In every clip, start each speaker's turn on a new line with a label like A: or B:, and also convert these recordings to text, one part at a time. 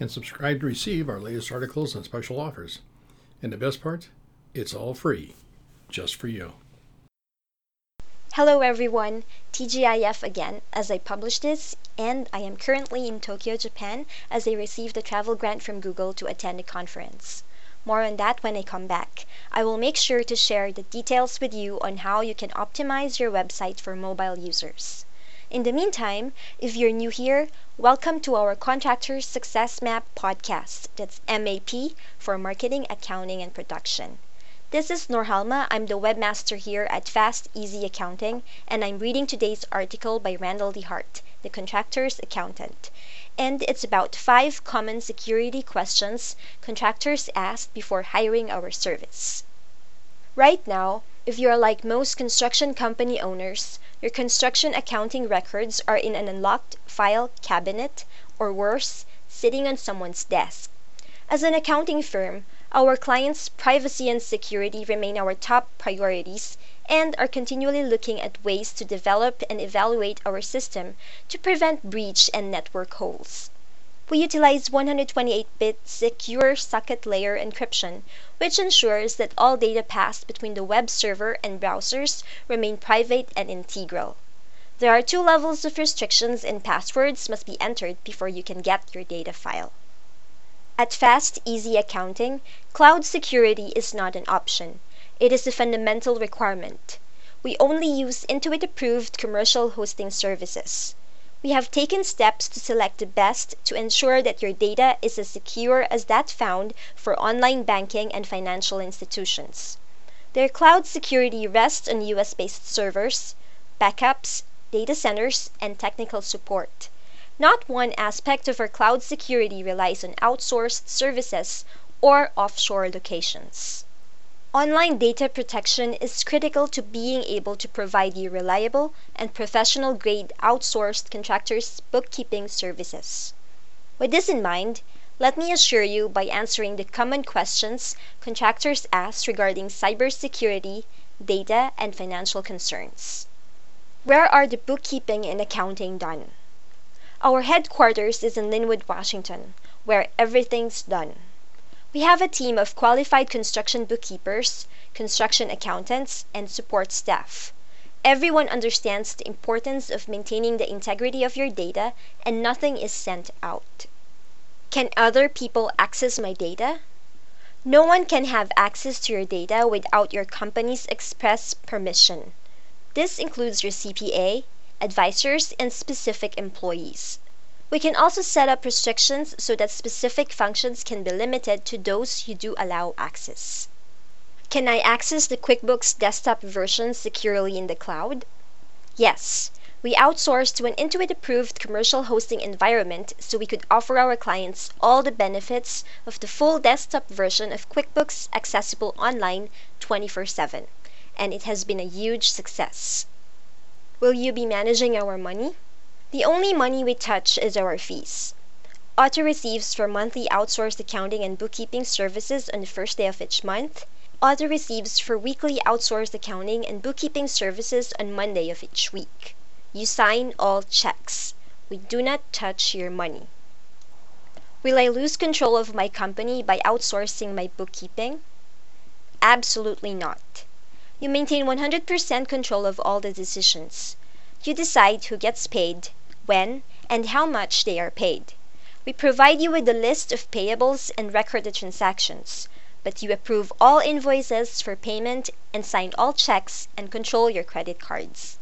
A: and subscribe to receive our latest articles and special offers. And the best part, it's all free, just for you.
B: Hello everyone, TGIF again as I publish this, and I am currently in Tokyo, Japan as I received a travel grant from Google to attend a conference. More on that when I come back. I will make sure to share the details with you on how you can optimize your website for mobile users. In the meantime, if you're new here, welcome to our Contractor Success Map podcast. That's MAP for Marketing, Accounting, and Production. This is Norhalma. I'm the webmaster here at Fast Easy Accounting, and I'm reading today's article by Randall DeHart, the contractor's accountant. And it's about five common security questions contractors ask before hiring our service. Right now, if you are like most construction company owners, your construction accounting records are in an unlocked file cabinet, or worse, sitting on someone's desk. As an accounting firm, our clients' privacy and security remain our top priorities and are continually looking at ways to develop and evaluate our system to prevent breach and network holes. We utilize 128-bit secure socket layer encryption, which ensures that all data passed between the web server and browsers remain private and integral. There are two levels of restrictions and passwords must be entered before you can get your data file. At Fast Easy Accounting, cloud security is not an option. It is a fundamental requirement. We only use Intuit approved commercial hosting services. We have taken steps to select the best to ensure that your data is as secure as that found for online banking and financial institutions. Their cloud security rests on US based servers, backups, data centers, and technical support. Not one aspect of our cloud security relies on outsourced services or offshore locations. Online data protection is critical to being able to provide you reliable and professional grade outsourced contractors bookkeeping services. With this in mind, let me assure you by answering the common questions contractors ask regarding cybersecurity, data, and financial concerns. Where are the bookkeeping and accounting done? Our headquarters is in Lynnwood, Washington, where everything's done. We have a team of qualified construction bookkeepers, construction accountants, and support staff. Everyone understands the importance of maintaining the integrity of your data and nothing is sent out. Can other people access my data? No one can have access to your data without your company's express permission. This includes your CPA, advisors, and specific employees. We can also set up restrictions so that specific functions can be limited to those you do allow access. Can I access the QuickBooks desktop version securely in the cloud? Yes. We outsourced to an Intuit approved commercial hosting environment so we could offer our clients all the benefits of the full desktop version of QuickBooks accessible online 24 7. And it has been a huge success. Will you be managing our money? The only money we touch is our fees. Auto receives for monthly outsourced accounting and bookkeeping services on the first day of each month. Auto receives for weekly outsourced accounting and bookkeeping services on Monday of each week. You sign all checks. We do not touch your money. Will I lose control of my company by outsourcing my bookkeeping? Absolutely not. You maintain 100% control of all the decisions. You decide who gets paid, when, and how much they are paid. We provide you with a list of payables and record the transactions, but you approve all invoices for payment and sign all checks and control your credit cards.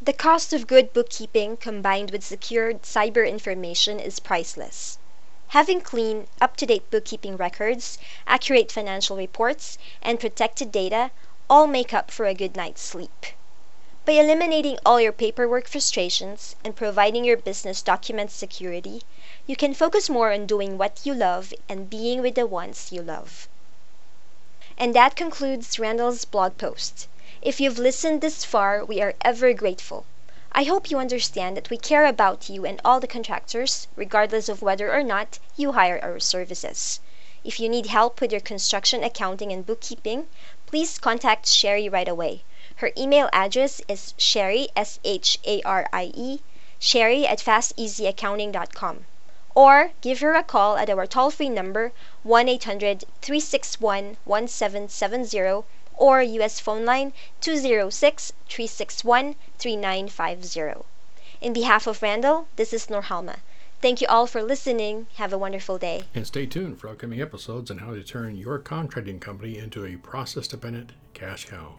B: The cost of good bookkeeping combined with secured cyber information is priceless. Having clean, up to date bookkeeping records, accurate financial reports, and protected data all make up for a good night's sleep. By eliminating all your paperwork frustrations and providing your business documents security, you can focus more on doing what you love and being with the ones you love. And that concludes Randall's blog post. If you've listened this far, we are ever grateful. I hope you understand that we care about you and all the contractors, regardless of whether or not you hire our services. If you need help with your construction accounting and bookkeeping, please contact Sharie right away. Her email address is sharie, S H A R I E, sharie at fasteasyaccounting.com. Or give her a call at our toll free number 1 800 361 1770 or US phone line 206 361 3950. In behalf of Randall, this is Norhalma. Thank you all for listening. Have a wonderful day.
A: And stay tuned for upcoming episodes on how to turn your contracting company into a process dependent cash cow.